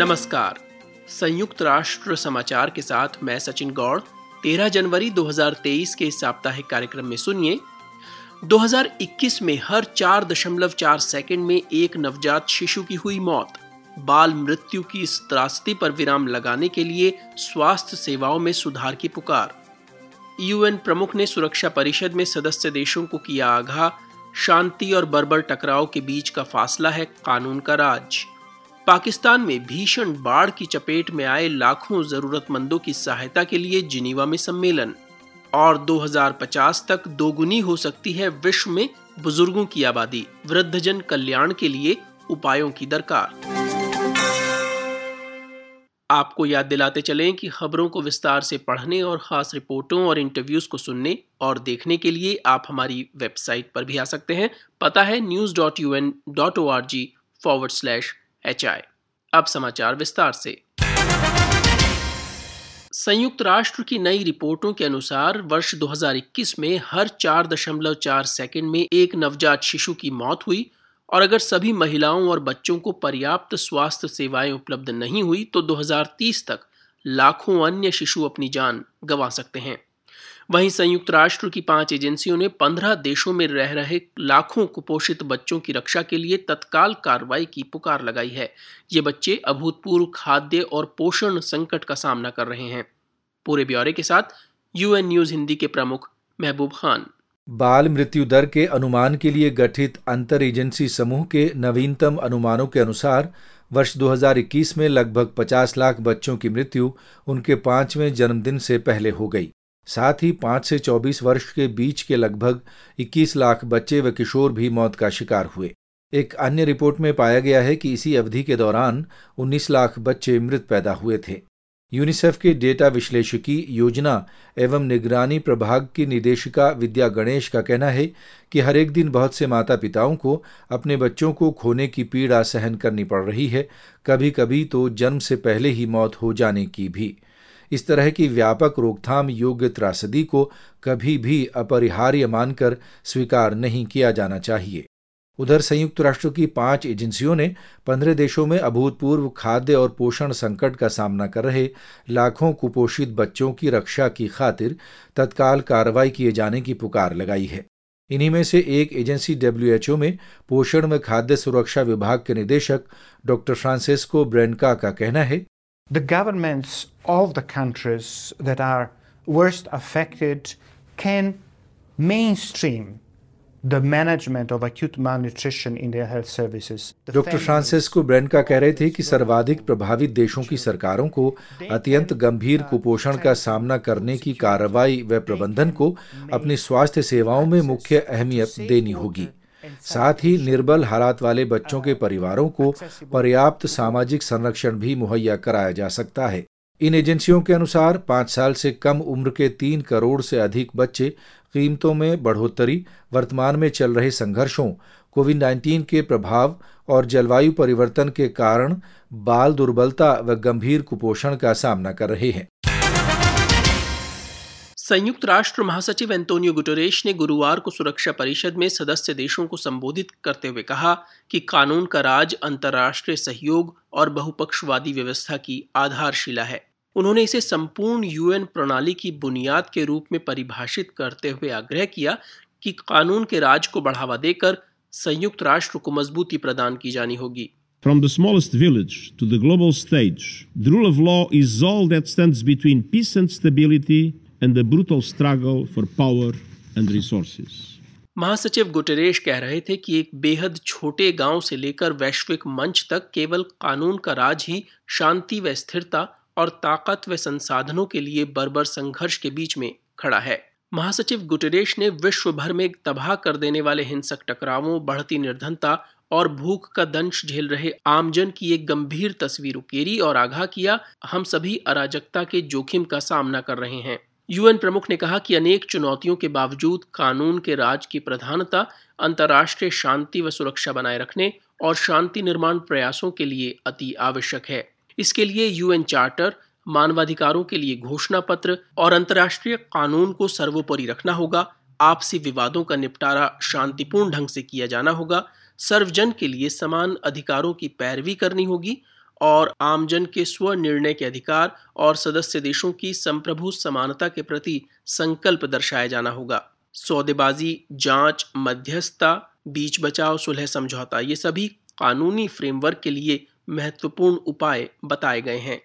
नमस्कार। संयुक्त राष्ट्र समाचार के साथ मैं सचिन गौड़। 13 जनवरी 2023 के साप्ताहिक कार्यक्रम में सुनिए। 2021 में हर 4.4 सेकेंड में एक नवजात शिशु की हुई मौत। बाल मृत्यु की इस त्रासदी पर विराम लगाने के लिए स्वास्थ्य सेवाओं में सुधार की पुकार। यूएन प्रमुख ने सुरक्षा परिषद में सदस्य देशों को किया आगाह। शांति और बर्बर टकराव के बीच का फासला है कानून का राज। पाकिस्तान में भीषण बाढ़ की चपेट में आए लाखों जरूरतमंदों की सहायता के लिए जिनीवा में सम्मेलन। और 2050 तक दोगुनी हो सकती है विश्व में बुज़ुर्गों की आबादी, वृद्धजन कल्याण के लिए उपायों की दरकार। आपको याद दिलाते चलें कि खबरों को विस्तार से पढ़ने और ख़ास रिपोर्टों और इंटरव्यूज़ को सुनने और देखने के लिए आप हमारी वेबसाइट पर भी आ सकते हैं। पता है news dot U N dot O R G forward slash H I अब समाचार विस्तार से। संयुक्त राष्ट्र की नई रिपोर्टों के अनुसार वर्ष 2021 में हर चार दशमलव चार सेकेंड में एक नवजात शिशु की मौत हुई और अगर सभी महिलाओं और बच्चों को पर्याप्त स्वास्थ्य सेवाएँ उपलब्ध नहीं हुई तो 2030 तक लाखों अन्य शिशु अपनी जान गंवा सकते हैं। वहीं संयुक्त राष्ट्र की पाँच एजेंसियों ने पंद्रह देशों में रह रहे लाखों कुपोषित बच्चों की रक्षा के लिए तत्काल कार्रवाई की पुकार लगाई है। ये बच्चे अभूतपूर्व खाद्य और पोषण संकट का सामना कर रहे हैं। पूरे ब्यौरे के साथ यूएन न्यूज़ हिंदी के प्रमुख महबूब खान। बाल मृत्यु दर के अनुमान के लिए गठित अंतर एजेंसी समूह के नवीनतम अनुमानों के अनुसार वर्ष 2021 में लगभग 50 लाख बच्चों की मृत्यु उनके पाँचवें जन्मदिन से पहले हो गई। साथ ही 5 से 24 वर्ष के बीच के लगभग 21 लाख बच्चे व किशोर भी मौत का शिकार हुए। एक अन्य रिपोर्ट में पाया गया है कि इसी अवधि के दौरान 19 लाख बच्चे मृत पैदा हुए थे। यूनिसेफ के डेटा विश्लेषकी योजना एवं निगरानी प्रभाग की निदेशिका विद्या गणेश का कहना है कि हर एक दिन बहुत से माता पिताओं को अपने बच्चों को खोने की पीड़ा सहन करनी पड़ रही है। कभी कभी तो जन्म से पहले ही मौत हो जाने की भी। इस तरह की व्यापक रोकथाम योग्य त्रासदी को कभी भी अपरिहार्य मानकर स्वीकार नहीं किया जाना चाहिए। उधर संयुक्त राष्ट्र की पाँच एजेंसियों ने पंद्रह देशों में अभूतपूर्व खाद्य और पोषण संकट का सामना कर रहे लाखों कुपोषित बच्चों की रक्षा की खातिर तत्काल कार्रवाई किए जाने की पुकार लगाई है। इन्हीं में से एक एजेंसी डब्ल्यूएचओ में पोषण व खाद्य सुरक्षा विभाग के निदेशक डॉक्टर फ्रांसिस्को ब्रेनका का कहना है The governments of the countries that are worst affected can mainstream the management of acute malnutrition in their health services. Doctor Francisco Branca कह रहे थे कि सर्वाधिक प्रभावित देशों की सरकारों को अत्यंत गंभीर कुपोषण का सामना करने की कार्रवाई व प्रबंधन को अपनी स्वास्थ्य सेवाओं में मुख्य अहमियत देनी होगी साथ ही निर्बल हालात वाले बच्चों के परिवारों को पर्याप्त सामाजिक संरक्षण भी मुहैया कराया जा सकता है। इन एजेंसियों के अनुसार पाँच साल से कम उम्र के तीन करोड़ से अधिक बच्चे कीमतों में बढ़ोतरी वर्तमान में चल रहे संघर्षों कोविड 19 के प्रभाव और जलवायु परिवर्तन के कारण बाल दुर्बलता व गंभीर कुपोषण का सामना कर रहे हैं। संयुक्त राष्ट्र महासचिव एंटोनियो गुटरेश ने गुरुवार को सुरक्षा परिषद में सदस्य देशों को संबोधित करते हुए कहा कि कानून का राज अंतर्राष्ट्रीय सहयोग और बहुपक्षवादी व्यवस्था की आधारशिला है। उन्होंने इसे संपूर्ण यूएन प्रणाली की बुनियाद के रूप में परिभाषित करते हुए आग्रह किया कि कानून के राज को बढ़ावा देकर संयुक्त राष्ट्र को मजबूती प्रदान की जानी होगी। From the smallest village to the global stage, the rule of law is all that stands between peace and stability and the brutal struggle for power and resources. महासचिव गुटरेश कह रहे थे कि एक बेहद छोटे गाँव से लेकर वैश्विक मंच तक केवल कानून का राज ही, शांति व स्थिरता और ताकत व संसाधनों के लिए बर्बर संघर्ष के बीच में खड़ा है महासचिव गुटरेश ने विश्व भर में तबाह कर देने वाले हिंसक टकरावों, बढ़ती निर्धनता और भूख का दंश झेल रहे आमजन की एक गंभीर तस्वीर उकेरी और आगाह किया, हम सभी अराजकता के जोखिम का सामना कर रहे हैं यूएन प्रमुख ने कहा कि अनेक चुनौतियों के बावजूद कानून के राज की प्रधानता, अंतर्राष्ट्रीय शांति व सुरक्षा बनाए रखने और शांति निर्माण प्रयासों के लिए अति आवश्यक है। इसके लिए यूएन चार्टर, मानवाधिकारों के लिए घोषणा पत्र और अंतर्राष्ट्रीय कानून को सर्वोपरि रखना होगा। आपसी विवादों का निपटारा शांतिपूर्ण ढंग से किया जाना होगा। सर्वजन के लिए समान अधिकारों की पैरवी करनी होगी और आमजन के स्व निर्णय के अधिकार और सदस्य देशों की संप्रभु समानता के प्रति संकल्प दर्शाया जाना होगा। सौदेबाजी, जाँच, मध्यस्थता, बीच बचाव, सुलह समझौता, ये सभी कानूनी फ्रेमवर्क के लिए महत्वपूर्ण उपाय बताए गए हैं।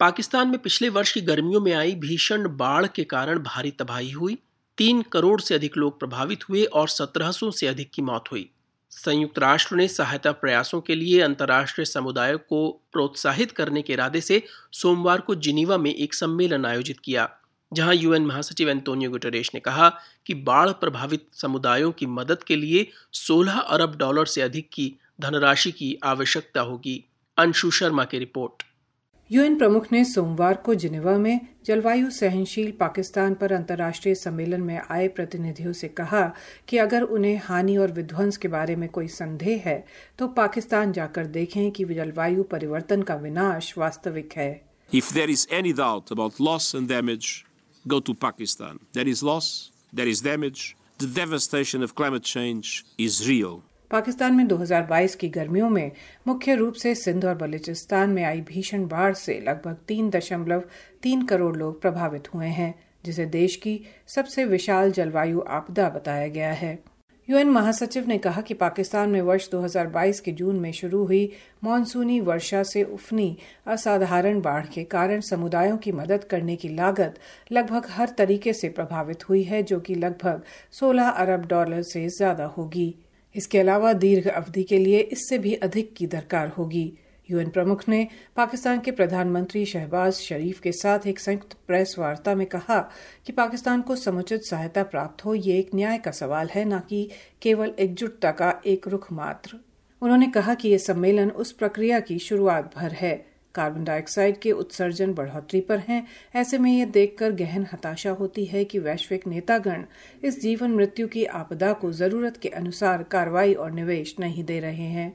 पाकिस्तान में पिछले वर्ष की गर्मियों में आई भीषण बाढ़ के कारण भारी तबाही हुई। तीन करोड़ से अधिक लोग प्रभावित हुए और सत्रह सौ से अधिक की मौत हुई। संयुक्त राष्ट्र ने सहायता प्रयासों के लिए अंतर्राष्ट्रीय समुदाय को प्रोत्साहित करने के इरादे से सोमवार को जिनीवा में एक सम्मेलन आयोजित किया, जहाँ यूएन महासचिव एंटोनियो गुटरेश ने कहा कि बाढ़ प्रभावित समुदायों की मदद के लिए 16 अरब डॉलर से अधिक की धनराशि की आवश्यकता होगी। अंशु शर्मा की रिपोर्ट। यूएन प्रमुख ने सोमवार को जिनेवा में जलवायु सहनशील पाकिस्तान पर अंतर्राष्ट्रीय सम्मेलन में आए प्रतिनिधियों से कहा कि अगर उन्हें हानि और विध्वंस के बारे में कोई संदेह है तो पाकिस्तान जाकर देखें कि जलवायु परिवर्तन का विनाश वास्तविक है If there is any doubt about loss and damage, go to Pakistan. There is loss, there is damage. The devastation of climate change is real. Pakistan में 2022 की गर्मियों में मुख्य रूप से सिंध और बलूचिस्तान में आई भीषण बाढ़ से लगभग तीन दशमलव तीन करोड़ लोग प्रभावित हुए हैं, जिसे देश की सबसे विशाल जलवायु आपदा बताया गया है। यूएन महासचिव ने कहा कि पाकिस्तान में वर्ष 2022 के जून में शुरू हुई मानसूनी वर्षा से उफनी असाधारण बाढ़ के कारण समुदायों की मदद करने की लागत लगभग हर तरीके से प्रभावित हुई है, जो कि लगभग 16 अरब डॉलर से ज़्यादा होगी। इसके अलावा दीर्घ अवधि के लिए इससे भी अधिक की दरकार होगी। यूएन प्रमुख ने पाकिस्तान के प्रधानमंत्री शहबाज शरीफ के साथ एक संयुक्त प्रेस वार्ता में कहा कि पाकिस्तान को समुचित सहायता प्राप्त हो, ये एक न्याय का सवाल है, न कि केवल एकजुटता का एक रुख मात्र। उन्होंने कहा कि ये सम्मेलन उस प्रक्रिया की शुरुआत भर है। कार्बन डाइऑक्साइड के उत्सर्जन बढ़ोतरी पर हैं। ऐसे में यह देखकर गहन हताशा होती है कि वैश्विक नेतागण इस जीवन मृत्यु की आपदा को ज़रूरत के अनुसार कार्रवाई और निवेश नहीं दे रहे हैं।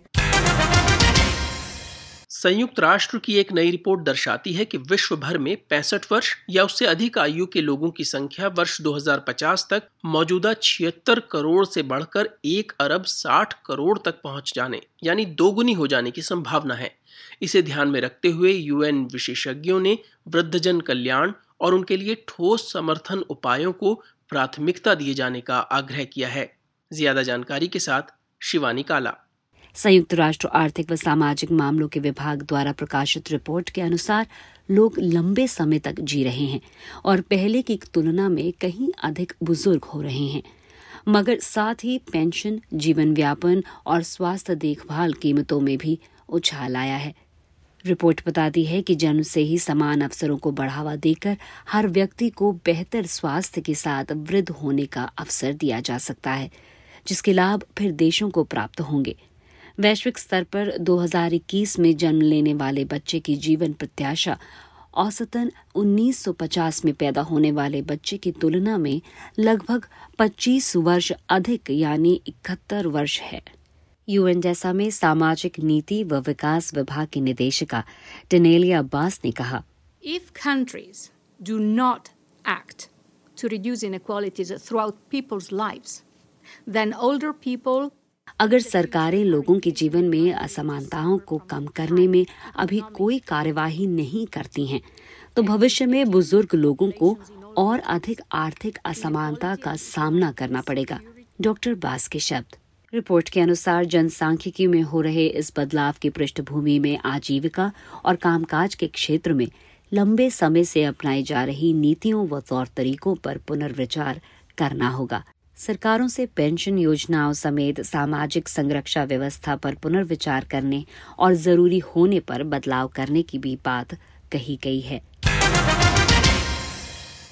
संयुक्त राष्ट्र की एक नई रिपोर्ट दर्शाती है कि विश्व भर में पैंसठ वर्ष या उससे अधिक आयु के लोगों की संख्या वर्ष 2050 तक मौजूदा छिहत्तर करोड़ से बढ़कर एक अरब साठ करोड़ तक पहुँच जाने, यानी दोगुनी हो जाने की संभावना है। इसे ध्यान में रखते हुए यूएन विशेषज्ञों ने वृद्धजन कल्याण और उनके लिए ठोस समर्थन उपायों को प्राथमिकता दिए जाने का आग्रह किया है। ज़्यादा जानकारी के साथ शिवानी काला। संयुक्त राष्ट्र आर्थिक व सामाजिक मामलों के विभाग द्वारा प्रकाशित रिपोर्ट के अनुसार लोग लंबे समय तक जी रहे हैं और पहले की तुलना में कहीं अधिक बुज़ुर्ग हो रहे हैं। मगर साथ ही पेंशन, जीवन व्यापन और स्वास्थ्य देखभाल कीमतों में भी उछाल आया है। रिपोर्ट बताती है कि जन्म से ही समान अवसरों को बढ़ावा देकर हर व्यक्ति को बेहतर स्वास्थ्य के साथ वृद्ध होने का अवसर दिया जा सकता है, जिसके लाभ फिर देशों को प्राप्त होंगे। वैश्विक स्तर पर 2021 में जन्म लेने वाले बच्चे की जीवन प्रत्याशा औसतन 1950 में पैदा होने वाले बच्चे की तुलना में लगभग 25 वर्ष अधिक यानी इकहत्तर वर्ष है। यूएन जैसा में सामाजिक नीति व विकास विभाग की निदेशिका टेनेलिया अब्बास ने कहा If countries do not act to reduce inequalities throughout people's lives, then older people अगर सरकारें लोगों के जीवन में असमानताओं को कम करने में अभी कोई कार्यवाही नहीं करती हैं, तो भविष्य में बुज़ुर्ग लोगों को और अधिक आर्थिक असमानता का सामना करना पड़ेगा। डॉक्टर बास के शब्द। रिपोर्ट के अनुसार जनसांख्यिकी में हो रहे इस बदलाव की पृष्ठभूमि में आजीविका और कामकाज के क्षेत्र में लंबे समय से अपनाई जा रही नीतियों व तौर तरीकों पर पुनर्विचार करना होगा। सरकारों से पेंशन योजनाओं समेत सामाजिक संरक्षा व्यवस्था पर पुनर्विचार करने और ज़रूरी होने पर बदलाव करने की भी बात कही गई है।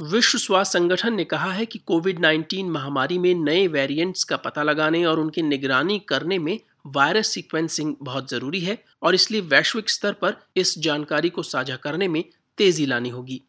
विश्व स्वास्थ्य संगठन ने कहा है कि कोविड 19 महामारी में नए वेरिएंट्स का पता लगाने और उनकी निगरानी करने में वायरस सीक्वेंसिंग बहुत ज़रूरी है और इसलिए वैश्विक स्तर पर इस जानकारी को साझा करने में तेज़ी लानी होगी।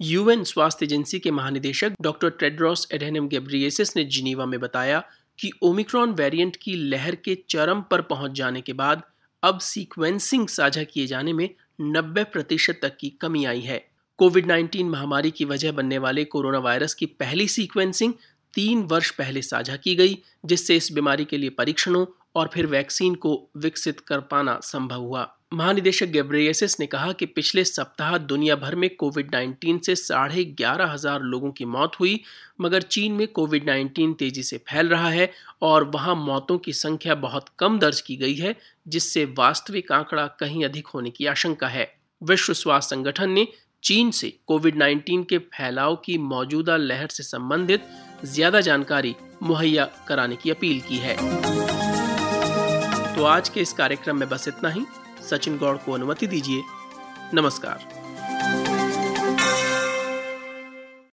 यूएन स्वास्थ्य एजेंसी के महानिदेशक डॉक्टर ट्रेड्रॉस एडेनम गेब्रियसिस ने जिनीवा में बताया कि ओमिक्रॉन वेरिएंट की लहर के चरम पर पहुँच जाने के बाद अब सीक्वेंसिंग साझा किए जाने में 90 प्रतिशत तक की कमी आई है। कोविड 19 महामारी की वजह बनने वाले कोरोना वायरस की पहली सीक्वेंसिंग तीन वर्ष पहले साझा की गई, जिससे इस बीमारी के लिए परीक्षणों और फिर वैक्सीन को विकसित कर पाना संभव हुआ। महानिदेशक गेब्रेयसिस ने कहा कि पिछले सप्ताह दुनिया भर में कोविड 19 से साढ़े ग्यारह हज़ार लोगों की मौत हुई, मगर चीन में कोविड 19 तेज़ी से फैल रहा है और वहाँ मौतों की संख्या बहुत कम दर्ज की गई है, जिससे वास्तविक आंकड़ा कहीं अधिक होने की आशंका है। विश्व स्वास्थ्य संगठन ने चीन से कोविड 19 के फैलाव की मौजूदा लहर से संबंधित ज़्यादा जानकारी मुहैया कराने की अपील की है। तो आज के इस कार्यक्रम में बस इतना ही। सचिन गौड़ को अनुमति दीजिए। नमस्कार।